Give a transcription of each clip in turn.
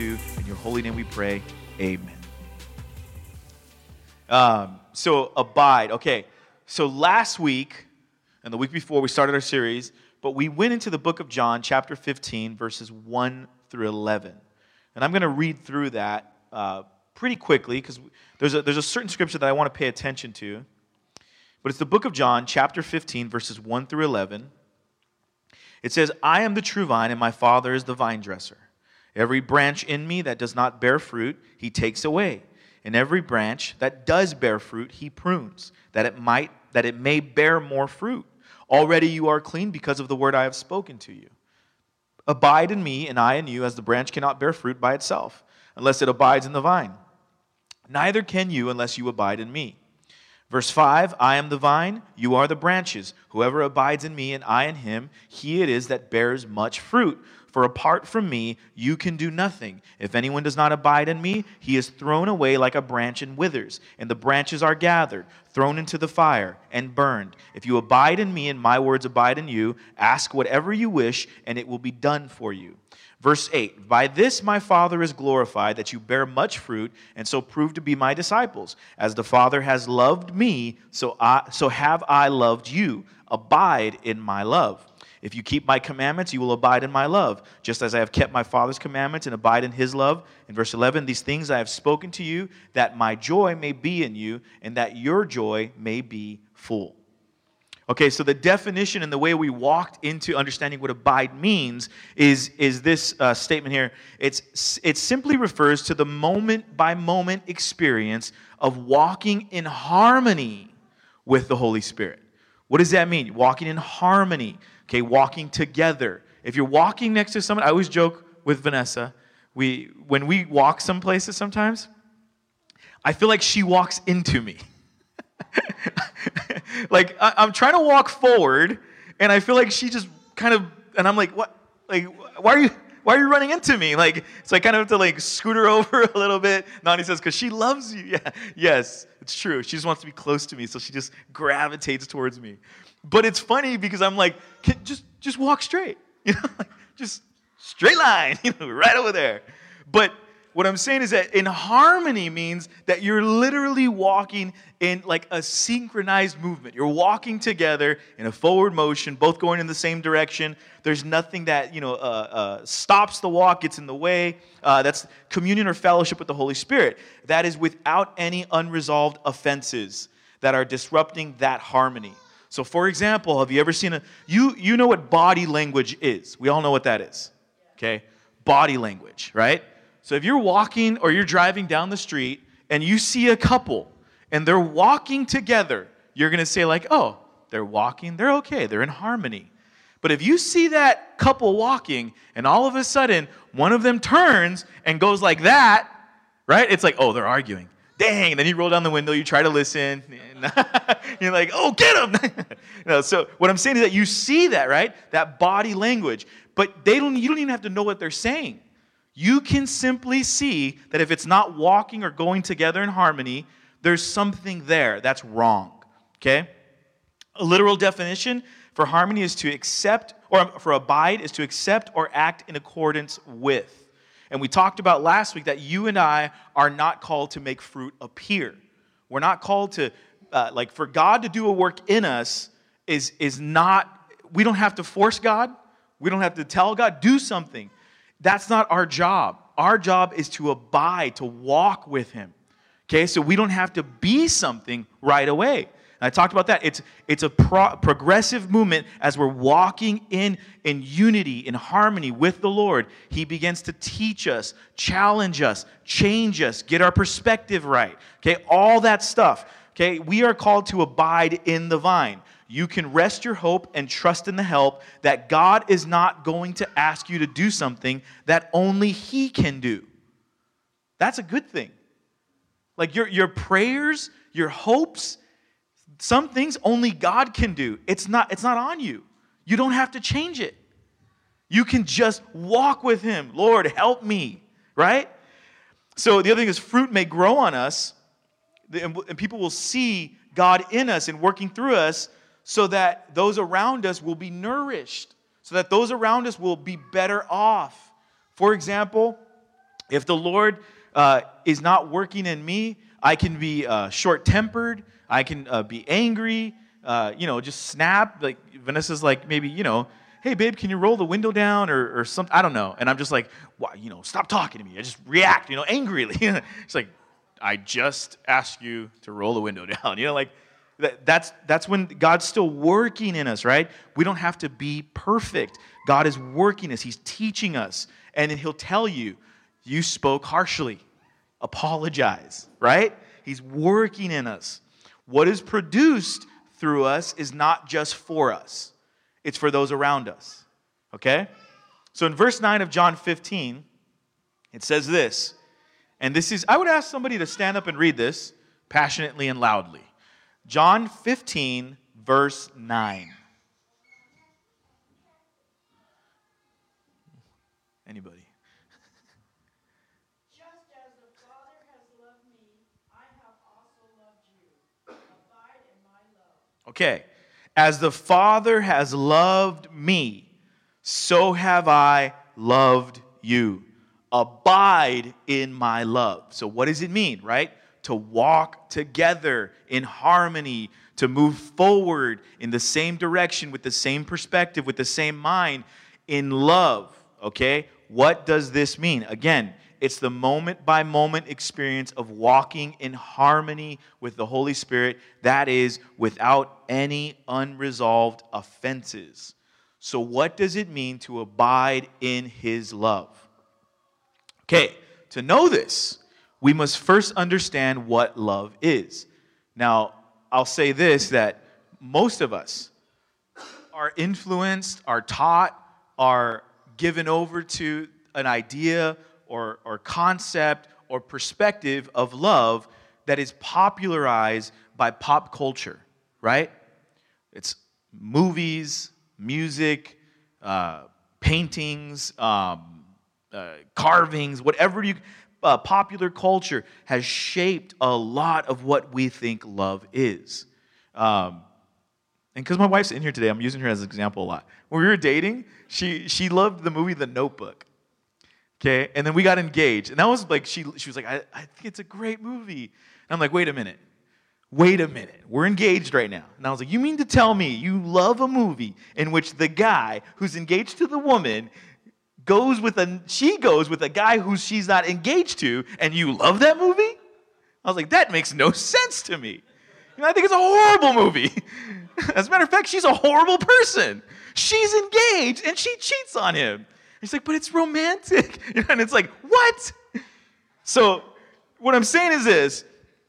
do. In your holy name we pray. Amen. Um, so, abide. Okay, so last week and the week before, we started our series, but we went into the book of John, chapter 15, verses 1 through 11. And I'm going to read through that uh, pretty quickly because there's a, there's a certain scripture that I want to pay attention to. But it's the book of John, chapter 15, verses 1 through 11. It says, I am the true vine, and my Father is the vine dresser. Every branch in me that does not bear fruit, he takes away. And every branch that does bear fruit, he prunes, that it might that it may bear more fruit. Already you are clean because of the word I have spoken to you. Abide in me, and I in you, as the branch cannot bear fruit by itself, unless it abides in the vine. Neither can you unless you abide in me. Verse 5 I am the vine, you are the branches. Whoever abides in me and I in him, he it is that bears much fruit. For apart from me, you can do nothing. If anyone does not abide in me, he is thrown away like a branch and withers, and the branches are gathered, thrown into the fire, and burned. If you abide in me and my words abide in you, ask whatever you wish, and it will be done for you. Verse 8 By this my Father is glorified, that you bear much fruit, and so prove to be my disciples. As the Father has loved me, so, I, so have I loved you. Abide in my love. If you keep my commandments, you will abide in my love, just as I have kept my Father's commandments and abide in his love. In verse 11, these things I have spoken to you, that my joy may be in you, and that your joy may be full. Okay, so the definition and the way we walked into understanding what abide means is, is this uh, statement here. It's, it simply refers to the moment by moment experience of walking in harmony with the Holy Spirit. What does that mean? Walking in harmony. Okay, walking together. If you're walking next to someone, I always joke with Vanessa. We when we walk some places sometimes, I feel like she walks into me. like I, I'm trying to walk forward, and I feel like she just kind of, and I'm like, what? Like, why are you? why are you running into me? Like, so I kind of have to like scoot her over a little bit. Nani says, because she loves you. Yeah, yes, it's true. She just wants to be close to me, so she just gravitates towards me. But it's funny because I'm like, just just walk straight, you know, like, just straight line, you know, right over there. But what I'm saying is that in harmony means that you're literally walking in like a synchronized movement. You're walking together in a forward motion, both going in the same direction. There's nothing that you know uh, uh, stops the walk, gets in the way. Uh, that's communion or fellowship with the Holy Spirit. That is without any unresolved offenses that are disrupting that harmony. So, for example, have you ever seen a you you know what body language is? We all know what that is. Okay? Body language, right? So if you're walking or you're driving down the street and you see a couple and they're walking together, you're going to say like, "Oh, they're walking, they're okay, they're in harmony." But if you see that couple walking and all of a sudden one of them turns and goes like that, right? It's like, "Oh, they're arguing." dang. And then you roll down the window, you try to listen. you're like, oh, get know, so what I'm saying is that you see that, right? That body language. But they don't, you don't even have to know what they're saying. You can simply see that if it's not walking or going together in harmony, there's something there that's wrong. Okay? A literal definition for harmony is to accept, or for abide is to accept or act in accordance with. And we talked about last week that you and I are not called to make fruit appear. We're not called to, uh, like, for God to do a work in us is, is not, we don't have to force God. We don't have to tell God, do something. That's not our job. Our job is to abide, to walk with Him. Okay, so we don't have to be something right away. And I talked about that. It's, it's a pro- progressive movement as we're walking in, in unity, in harmony with the Lord. He begins to teach us, challenge us, change us, get our perspective right. Okay, all that stuff. Okay, we are called to abide in the vine. You can rest your hope and trust in the help that God is not going to ask you to do something that only He can do. That's a good thing. Like your, your prayers, your hopes, some things only God can do. It's not, it's not on you. You don't have to change it. You can just walk with Him. Lord, help me, right? So the other thing is, fruit may grow on us, and people will see God in us and working through us so that those around us will be nourished, so that those around us will be better off. For example, If the Lord uh, is not working in me, I can be uh, short tempered, I can uh, be angry, uh, you know, just snap. Like Vanessa's like, maybe, you know, hey, babe, can you roll the window down or, or something? I don't know. And I'm just like, why, you know, stop talking to me. I just react, you know, angrily. it's like, I just asked you to roll the window down. You know, like, that's, that's when God's still working in us, right? We don't have to be perfect. God is working us, He's teaching us. And then He'll tell you, you spoke harshly. Apologize, right? He's working in us. What is produced through us is not just for us, it's for those around us. Okay? So in verse 9 of John 15, it says this, and this is, I would ask somebody to stand up and read this passionately and loudly. John 15, verse 9. Anybody? Just as the Father has loved me, I have also loved you. Abide in my love. Okay. As the Father has loved me, so have I loved you. Abide in my love. So, what does it mean, right? To walk together in harmony, to move forward in the same direction, with the same perspective, with the same mind, in love. Okay? What does this mean? Again, it's the moment by moment experience of walking in harmony with the Holy Spirit, that is, without any unresolved offenses. So, what does it mean to abide in His love? Okay, to know this, we must first understand what love is. Now, I'll say this that most of us are influenced, are taught, are given over to an idea or, or concept or perspective of love that is popularized by pop culture, right? It's movies, music, uh, paintings, um, uh, carvings, whatever you. Uh, popular culture has shaped a lot of what we think love is. Um, and because my wife's in here today, I'm using her as an example a lot. When we were dating, she, she loved the movie The Notebook. Okay, and then we got engaged. And that was like, she, she was like, I, I think it's a great movie. And I'm like, wait a minute. Wait a minute. We're engaged right now. And I was like, you mean to tell me you love a movie in which the guy who's engaged to the woman goes with a, she goes with a guy who she's not engaged to, and you love that movie? I was like, that makes no sense to me. You know, I think it's a horrible movie. As a matter of fact, she's a horrible person. She's engaged and she cheats on him. He's like, but it's romantic. And it's like, what? So, what I'm saying is this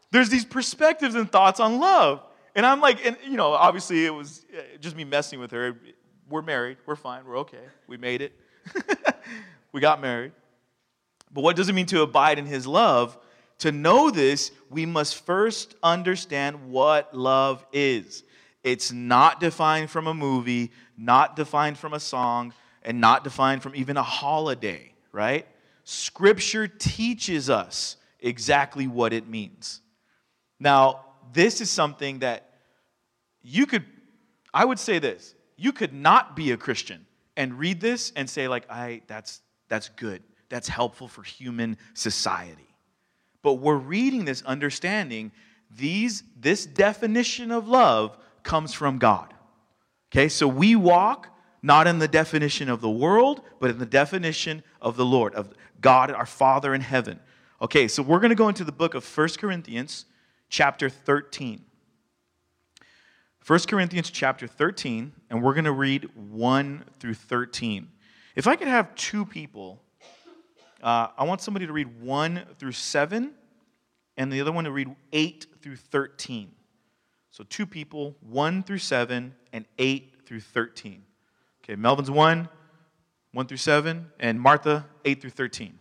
there's these perspectives and thoughts on love. And I'm like, and you know, obviously it was uh, just me messing with her. We're married. We're fine. We're okay. We made it. we got married. But what does it mean to abide in his love? To know this, we must first understand what love is. It's not defined from a movie, not defined from a song, and not defined from even a holiday, right? Scripture teaches us exactly what it means. Now, this is something that you could, I would say this, you could not be a Christian and read this and say, like, I, that's, that's good. That's helpful for human society. But we're reading this understanding these, this definition of love comes from God. Okay, so we walk not in the definition of the world, but in the definition of the Lord, of God, our Father in heaven. Okay, so we're going to go into the book of First Corinthians, chapter 13. 1 Corinthians chapter 13, and we're going to read 1 through 13. If I could have two people, uh, I want somebody to read 1 through 7, and the other one to read 8 through 13. So two people, 1 through 7, and 8 through 13. Okay, Melvin's 1, 1 through 7, and Martha, 8 through 13.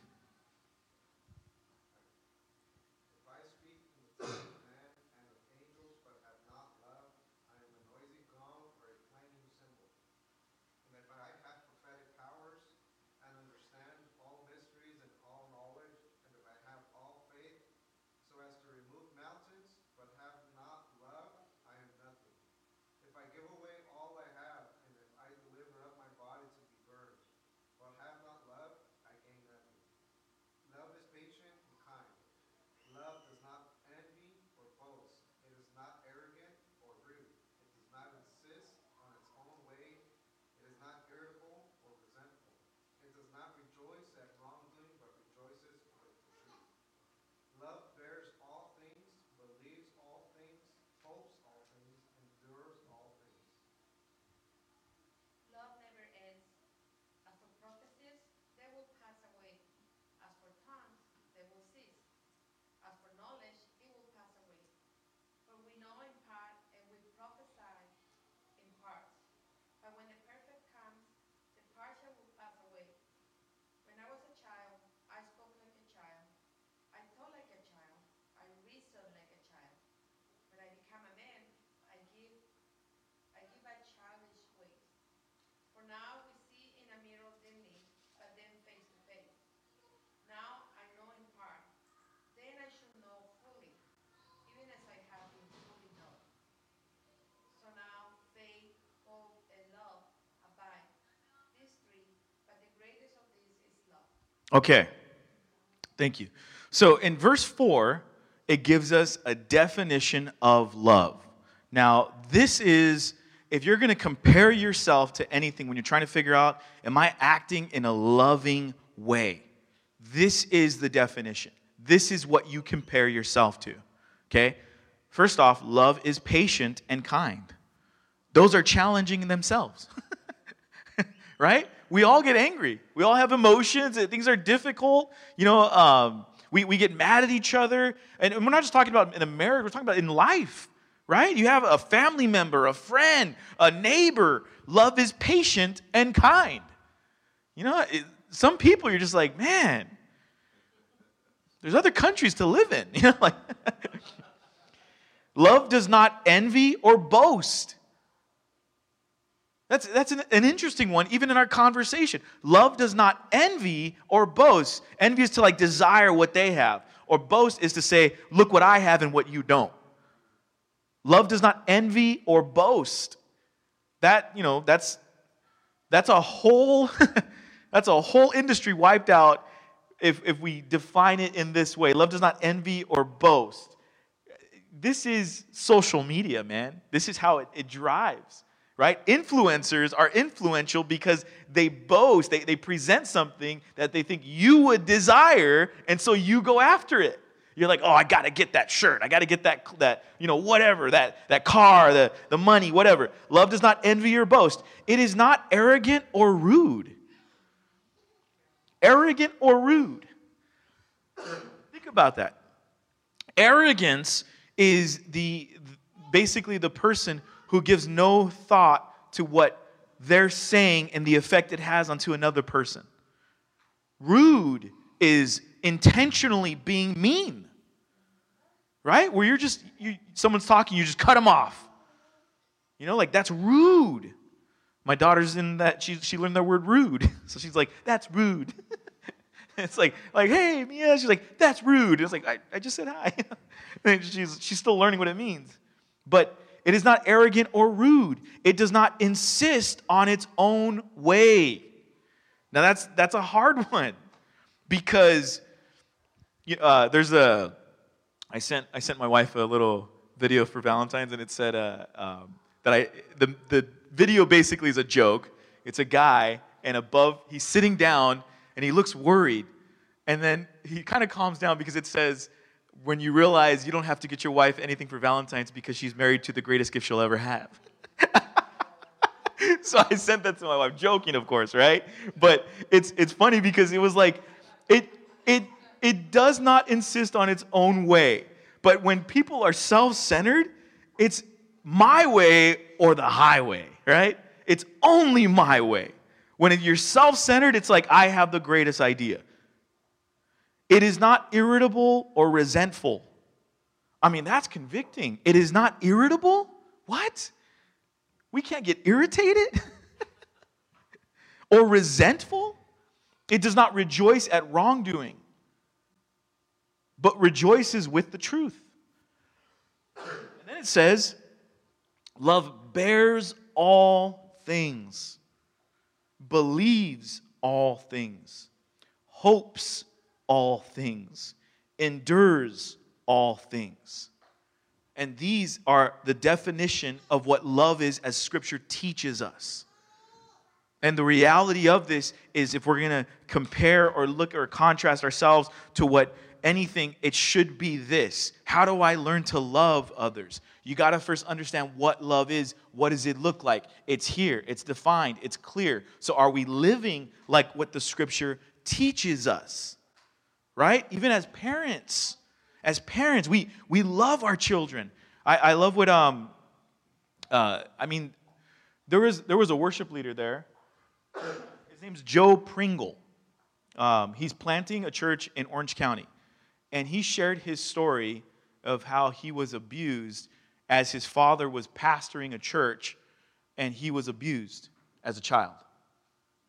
Okay. Thank you. So in verse 4, it gives us a definition of love. Now, this is, if you're going to compare yourself to anything when you're trying to figure out, am I acting in a loving way? This is the definition. This is what you compare yourself to. Okay? First off, love is patient and kind. Those are challenging in themselves. right? We all get angry. We all have emotions. Things are difficult. You know, um, we, we get mad at each other. And we're not just talking about in a marriage, we're talking about in life, right? You have a family member, a friend, a neighbor. Love is patient and kind. You know, it, some people you're just like, man, there's other countries to live in. You know, like love does not envy or boast. That's, that's an, an, interesting one, even in our conversation. Love does not envy or boast. Envy is to like desire what they have, or boast is to say, look what I have and what you don't. Love does not envy or boast. That, you know, that's that's a whole that's a whole industry wiped out if, if we define it in this way. Love does not envy or boast. This is social media, man. This is how it, it drives right? Influencers are influential because they boast, they, they present something that they think you would desire, and so you go after it. You're like, oh, I gotta get that shirt, I gotta get that, that you know, whatever, that, that car, the, the money, whatever. Love does not envy or boast. It is not arrogant or rude. Arrogant or rude. Think about that. Arrogance is the basically the person who gives no thought to what they're saying and the effect it has onto another person. Rude is intentionally being mean, right? Where you're just, you, someone's talking, you just cut them off. You know, like that's rude. My daughter's in that, she, she learned that word rude. So she's like, that's rude. it's like, like, hey, Mia. She's like, that's rude. It's like, I, I just said hi. and she's, she's still learning what it means. But it is not arrogant or rude. It does not insist on its own way. Now that's that's a hard one because uh, there's a I sent I sent my wife a little video for Valentine's and it said uh, um, that I the the video basically is a joke. It's a guy and above he's sitting down and he looks worried and then he kind of calms down because it says when you realize you don't have to get your wife anything for Valentine's because she's married to the greatest gift she'll ever have. so I sent that to my wife, joking, of course, right? But it's it's funny because it was like it it it does not insist on its own way. But when people are self-centered, it's my way or the highway, right? It's only my way. When you're self-centered, it's like I have the greatest idea. It is not irritable or resentful. I mean, that's convicting. It is not irritable? What? We can't get irritated? or resentful? It does not rejoice at wrongdoing, but rejoices with the truth. And then it says, Love bears all things, believes all things, hopes all things, endures all things. And these are the definition of what love is as Scripture teaches us. And the reality of this is if we're going to compare or look or contrast ourselves to what anything, it should be this. How do I learn to love others? You got to first understand what love is. What does it look like? It's here, it's defined, it's clear. So are we living like what the scripture teaches us? Right? Even as parents, as parents, we, we love our children. I, I love what, um, uh, I mean, there was, there was a worship leader there. His name's Joe Pringle. Um, he's planting a church in Orange County. And he shared his story of how he was abused as his father was pastoring a church and he was abused as a child.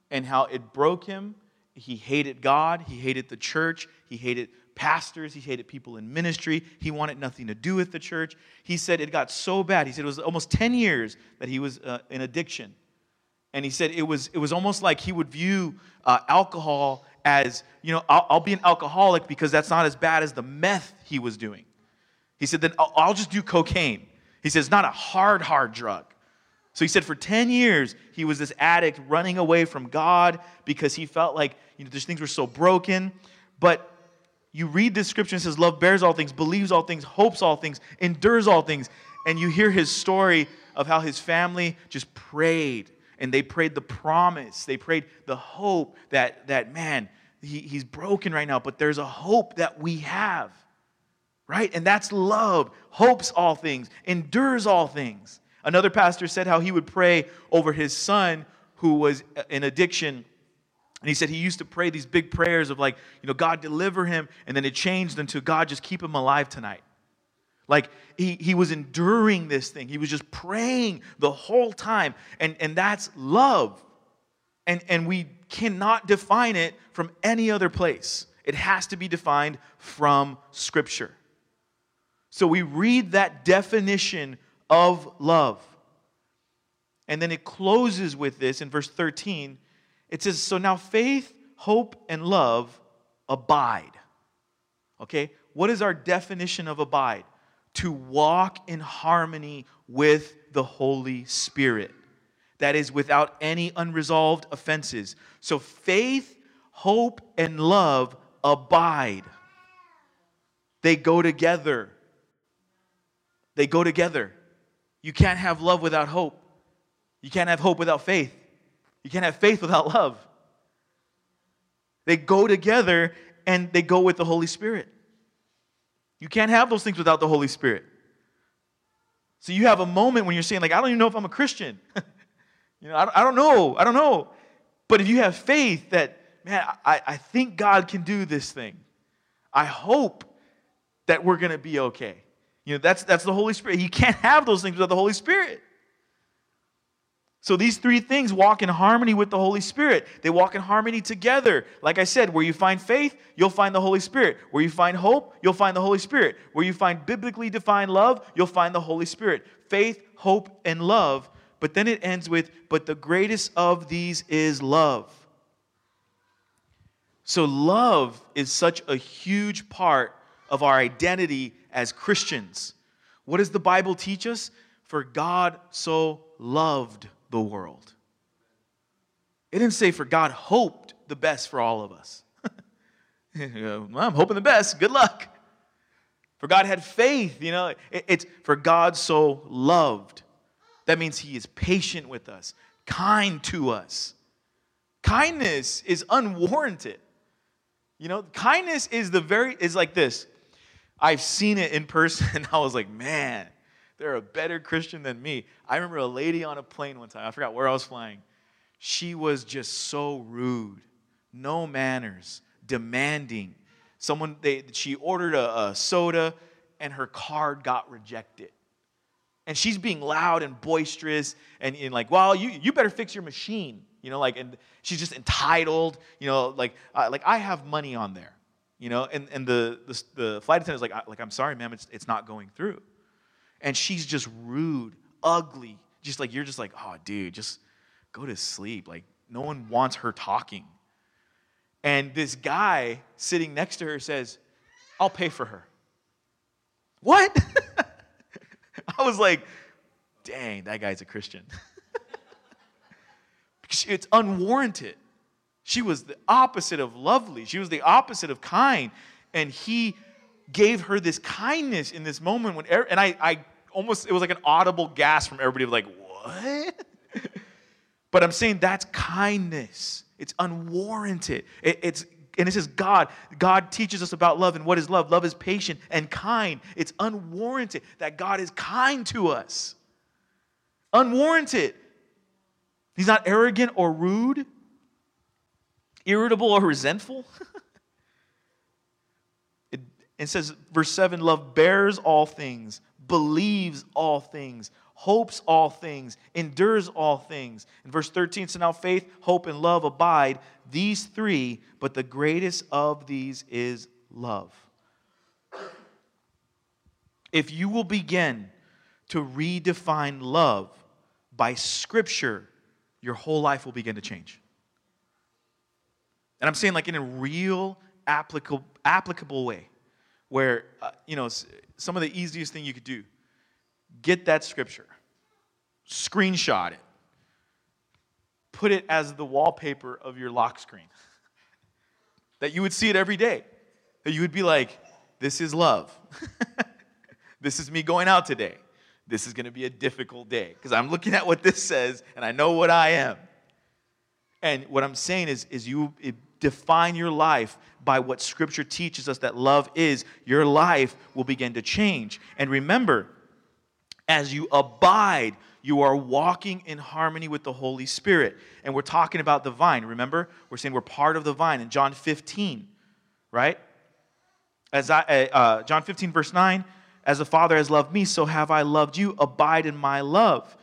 And how it broke him he hated God, he hated the church, he hated pastors, he hated people in ministry, he wanted nothing to do with the church. He said it got so bad. He said it was almost 10 years that he was uh, in addiction. And he said it was, it was almost like he would view uh, alcohol as, you know, I'll, I'll be an alcoholic because that's not as bad as the meth he was doing. He said, then I'll, I'll just do cocaine. He says, not a hard, hard drug. So he said for 10 years, he was this addict running away from God because he felt like, you know, these things were so broken. But you read this scripture and says, Love bears all things, believes all things, hopes all things, endures all things. And you hear his story of how his family just prayed and they prayed the promise. They prayed the hope that, that man, he, he's broken right now, but there's a hope that we have, right? And that's love, hopes all things, endures all things. Another pastor said how he would pray over his son who was uh, in addiction. And he said he used to pray these big prayers of like, you know, God deliver him. And then it changed into God just keep him alive tonight. Like he, he was enduring this thing. He was just praying the whole time. And, and that's love. And, and we cannot define it from any other place. It has to be defined from Scripture. So we read that definition of love. And then it closes with this in verse 13. It says, So now faith, hope, and love abide. Okay? What is our definition of abide? to walk in harmony with the Holy Spirit. That is, without any unresolved offenses. So faith, hope, and love abide. They go together. They go together. You can't have love without hope. You can't have hope without faith. You can't have faith without love. They go together and they go with the Holy Spirit. You can't have those things without the Holy Spirit. So you have a moment when you're saying, like, I don't even know if I'm a Christian. you know, I, I don't know. I don't know. But if you have faith that, man, I, I think God can do this thing, I hope that we're going to be okay. You know, that's, that's the Holy Spirit. You can't have those things without the Holy Spirit. So these three things walk in harmony with the Holy Spirit. They walk in harmony together. Like I said, where you find faith, you'll find the Holy Spirit. Where you find hope, you'll find the Holy Spirit. Where you find biblically defined love, you'll find the Holy Spirit. Faith, hope, and love. But then it ends with, but the greatest of these is love. So love is such a huge part of our identity as Christians. What does the Bible teach us? For God so loved the world. It didn't say for God hoped the best for all of us. well, I'm hoping the best. Good luck. For God had faith, you know, it's for God so loved. That means He is patient with us, kind to us. Kindness is unwarranted. You know, kindness is the very, is like this. I've seen it in person. I was like, man, they're a better Christian than me. I remember a lady on a plane one time, I forgot where I was flying. She was just so rude, no manners, demanding. Someone, they, she ordered a, a soda and her card got rejected. And she's being loud and boisterous and, and like, well, you, you better fix your machine. You know, like, and she's just entitled, you know, like, uh, like I have money on there, you know, and, and the, the, the flight attendant's like, like, I'm sorry, ma'am, it's, it's not going through and she's just rude, ugly, just like you're just like, oh, dude, just go to sleep. Like, no one wants her talking. And this guy sitting next to her says, I'll pay for her. What? I was like, dang, that guy's a Christian. it's unwarranted. She was the opposite of lovely, she was the opposite of kind. And he gave her this kindness in this moment when, er, and I, I almost, it was like an audible gasp from everybody, like, what? but I'm saying that's kindness. It's unwarranted. It, it's and it says God. God teaches us about love and what is love. Love is patient and kind. It's unwarranted that God is kind to us. Unwarranted. He's not arrogant or rude, irritable or resentful. it, it says, verse 7 love bears all things, believes all things, hopes all things, endures all things. In verse 13, so now faith, hope, and love abide, these three, but the greatest of these is love. If you will begin to redefine love by Scripture, your whole life will begin to change. And I'm saying like in a real applicable, applicable way where, uh, you know, some of the easiest thing you could do, get that scripture, screenshot it, put it as the wallpaper of your lock screen. that you would see it every day. That you would be like, this is love. this is me going out today. This is going to be a difficult day because I'm looking at what this says and I know what I am. And what I'm saying is, is you it- define your life by what Scripture teaches us that love is. Your life will begin to change. And remember, as you abide, you are walking in harmony with the Holy Spirit. And we're talking about the vine. Remember, we're saying we're part of the vine in John 15, right? As I, uh, uh, John 15, verse 9, as the Father has loved me, so have I loved you. Abide in my love.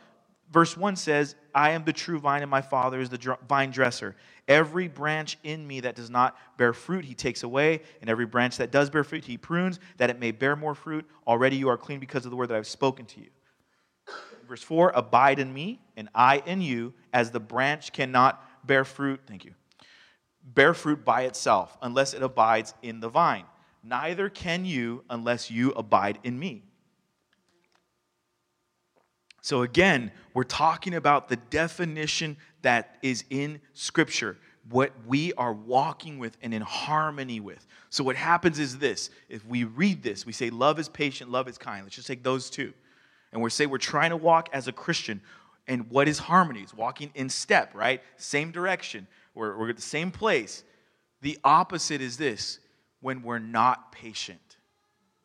Verse 1 says, I am the true vine, and my Father is the vine dresser. Every branch in me that does not bear fruit, he takes away, and every branch that does bear fruit, he prunes, that it may bear more fruit. Already you are clean because of the word that I've spoken to you. Verse 4 Abide in me, and I in you, as the branch cannot bear fruit. Thank you. Bear fruit by itself, unless it abides in the vine. Neither can you unless you abide in me. So, again, we're talking about the definition that is in Scripture, what we are walking with and in harmony with. So, what happens is this if we read this, we say, Love is patient, love is kind. Let's just take those two. And we say we're trying to walk as a Christian. And what is harmony? It's walking in step, right? Same direction. We're, we're at the same place. The opposite is this when we're not patient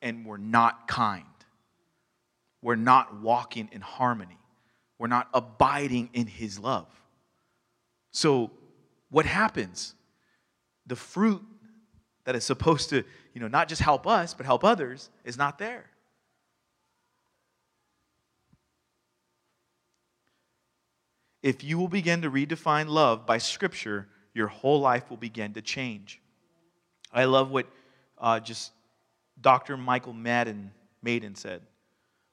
and we're not kind we're not walking in harmony. We're not abiding in His love. So, what happens? The fruit that is supposed to, you know, not just help us, but help others is not there. If you will begin to redefine love by Scripture, your whole life will begin to change. I love what uh, just Dr. Michael Madden Maiden said.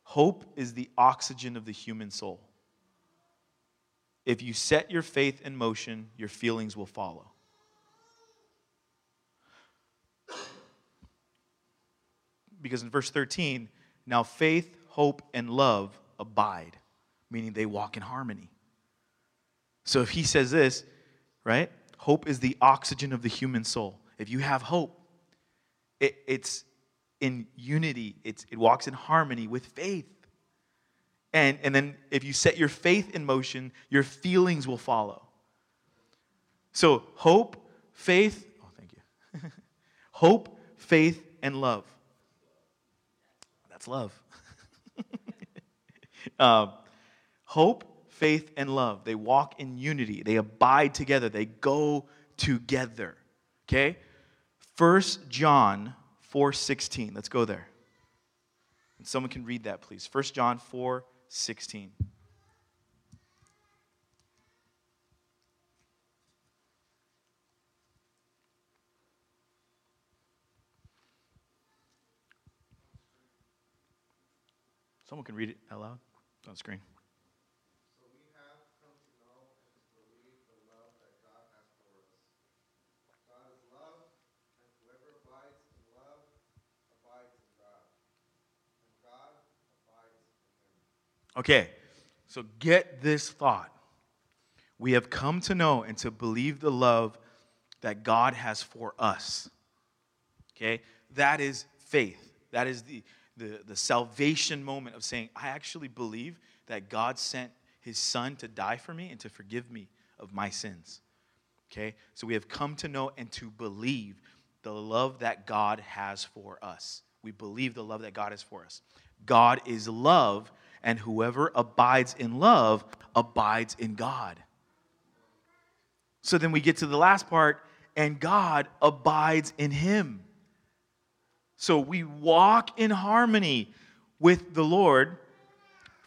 Hope is the oxygen of the human soul. If you set your faith in motion, your feelings will follow. Because in verse 13, now faith, hope, and love abide, meaning they walk in harmony. So if he says this, right? Hope is the oxygen of the human soul. If you have hope, it, it's in unity, it's, it walks in harmony with faith. And, and then if you set your faith in motion, your feelings will follow. So, hope, faith, oh, thank you. hope, faith, and love. That's love. um, hope, faith, and love. They walk in unity, they abide together, they go together. Okay? First John 4:16. Let's go there. And someone can read that, please. 1 John 4:16. Someone can read it out loud on screen. So we have come to know and to believe the love that God has for us. God is love, and whoever abides in love abides in God, and God abides in him. Okay, so get this thought. We have come to know and to believe the love that God has for us. Okay, that is faith. That is the, the, the salvation moment of saying, I actually believe that God sent his son to die for me and to forgive me of my sins. Okay, so we have come to know and to believe the love that God has for us. We believe the love that God has for us. God is love, and whoever abides in love abides in God. So then we get to the last part, and God abides in him. So we walk in harmony with the Lord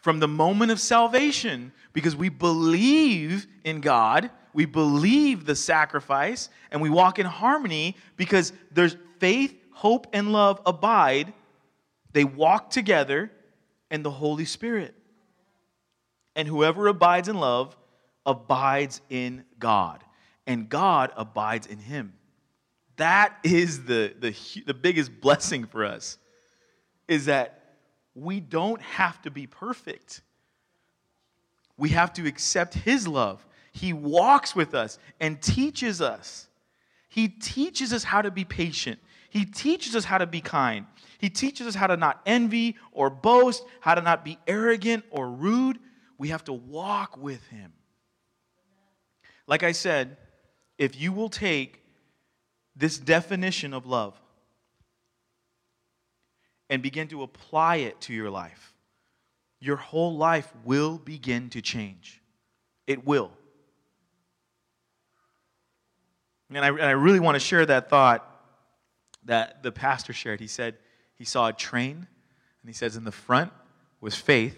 from the moment of salvation because we believe in God, we believe the sacrifice, and we walk in harmony because there's faith, hope, and love abide. They walk together and the Holy Spirit. And whoever abides in love abides in God. and God abides in him. That is the, the, the biggest blessing for us, is that we don't have to be perfect. We have to accept his love. He walks with us and teaches us. He teaches us how to be patient. He teaches us how to be kind. He teaches us how to not envy or boast, how to not be arrogant or rude. We have to walk with him. Like I said, if you will take this definition of love and begin to apply it to your life, your whole life will begin to change. It will. And I, and I really want to share that thought that the pastor shared. He said he saw a train, and he says in the front was faith,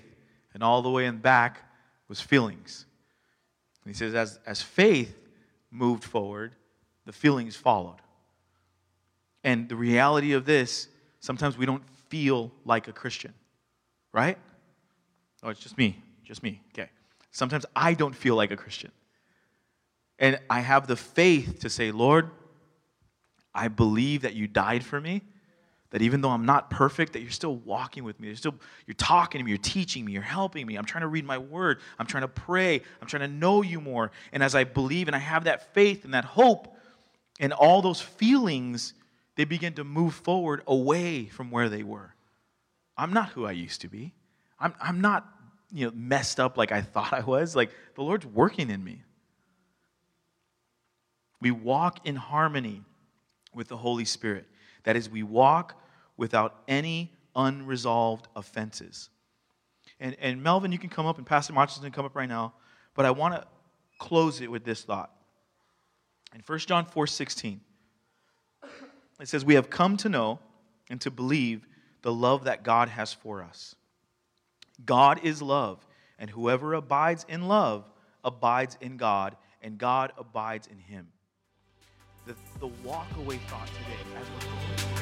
and all the way in back was feelings. And he says, as, as faith moved forward, the feelings followed. And the reality of this, sometimes we don't feel like a Christian, right? Oh, it's just me, just me. Okay. Sometimes I don't feel like a Christian. And I have the faith to say, Lord, I believe that you died for me, that even though I'm not perfect, that you're still walking with me. You're still you're talking to me, you're teaching me, you're helping me. I'm trying to read my word. I'm trying to pray. I'm trying to know you more. And as I believe and I have that faith and that hope and all those feelings, they begin to move forward away from where they were. I'm not who I used to be. I'm, I'm not you know, messed up like I thought I was. Like the Lord's working in me. We walk in harmony with the Holy Spirit. That is, we walk without any unresolved offenses. And, and Melvin, you can come up, and Pastor Martin's can come up right now, but I want to close it with this thought. In 1 John 4 16, it says, We have come to know and to believe the love that God has for us. God is love, and whoever abides in love abides in God, and God abides in him. The, the walk away thought today as we're